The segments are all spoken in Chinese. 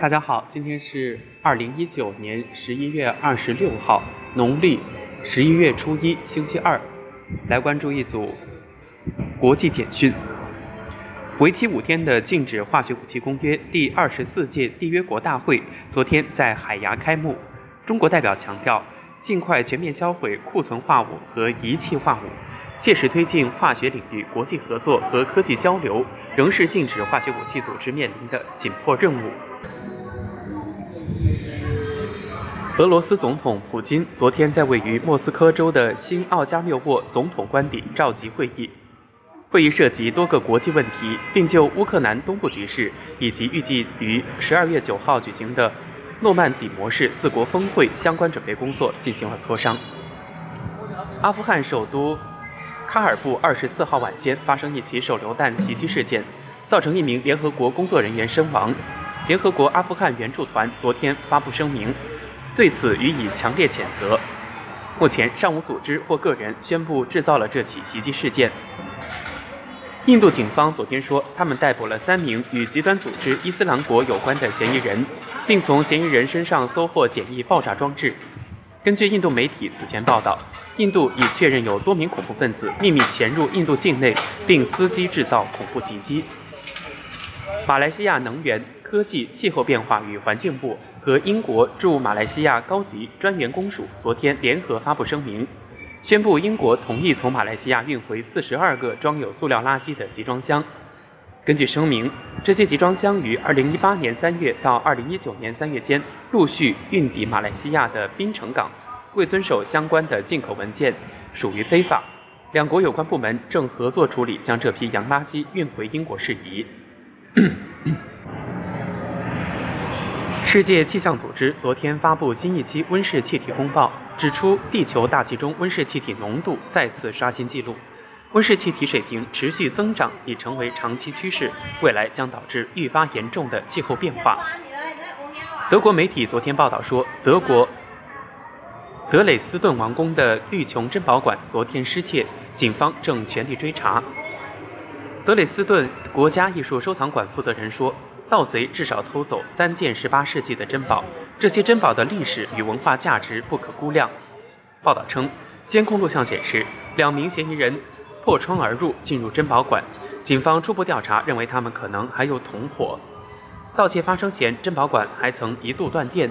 大家好，今天是二零一九年十一月二十六号，农历十一月初一，星期二。来关注一组国际简讯。为期五天的禁止化学武器公约第二十四届缔约国大会昨天在海牙开幕。中国代表强调，尽快全面销毁库存化武和仪器化武，切实推进化学领域国际合作和科技交流，仍是禁止化学武器组织面临的紧迫任务。俄罗斯总统普京昨天在位于莫斯科州的新奥加缪沃总统官邸召集会议，会议涉及多个国际问题，并就乌克兰东部局势以及预计于十二月九号举行的诺曼底模式四国峰会相关准备工作进行了磋商。阿富汗首都喀尔布二十四号晚间发生一起手榴弹袭击事件，造成一名联合国工作人员身亡。联合国阿富汗援助团昨天发布声明。对此予以强烈谴责。目前尚无组织或个人宣布制造了这起袭击事件。印度警方昨天说，他们逮捕了三名与极端组织伊斯兰国有关的嫌疑人，并从嫌疑人身上搜获简易爆炸装置。根据印度媒体此前报道，印度已确认有多名恐怖分子秘密潜入印度境内，并伺机制造恐怖袭击。马来西亚能源、科技、气候变化与环境部。和英国驻马来西亚高级专员公署昨天联合发布声明，宣布英国同意从马来西亚运回四十二个装有塑料垃圾的集装箱。根据声明，这些集装箱于二零一八年三月到二零一九年三月间陆续运抵马来西亚的槟城港，未遵守相关的进口文件，属于非法。两国有关部门正合作处理将这批洋垃圾运回英国事宜。世界气象组织昨天发布新一期温室气体公报，指出地球大气中温室气体浓度再次刷新纪录，温室气体水平持续增长已成为长期趋势，未来将导致愈发严重的气候变化。德国媒体昨天报道说，德国德累斯顿王宫的绿琼珍宝馆昨天失窃，警方正全力追查。德累斯顿国家艺术收藏馆负责人说。盗贼至少偷走三件18世纪的珍宝，这些珍宝的历史与文化价值不可估量。报道称，监控录像显示，两名嫌疑人破窗而入，进入珍宝馆。警方初步调查认为，他们可能还有同伙。盗窃发生前，珍宝馆还曾一度断电。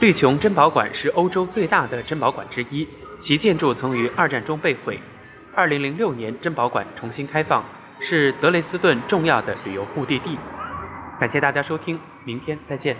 绿琼珍宝馆是欧洲最大的珍宝馆之一，其建筑曾于二战中被毁。2006年，珍宝馆重新开放，是德累斯顿重要的旅游目的地。感谢大家收听，明天再见。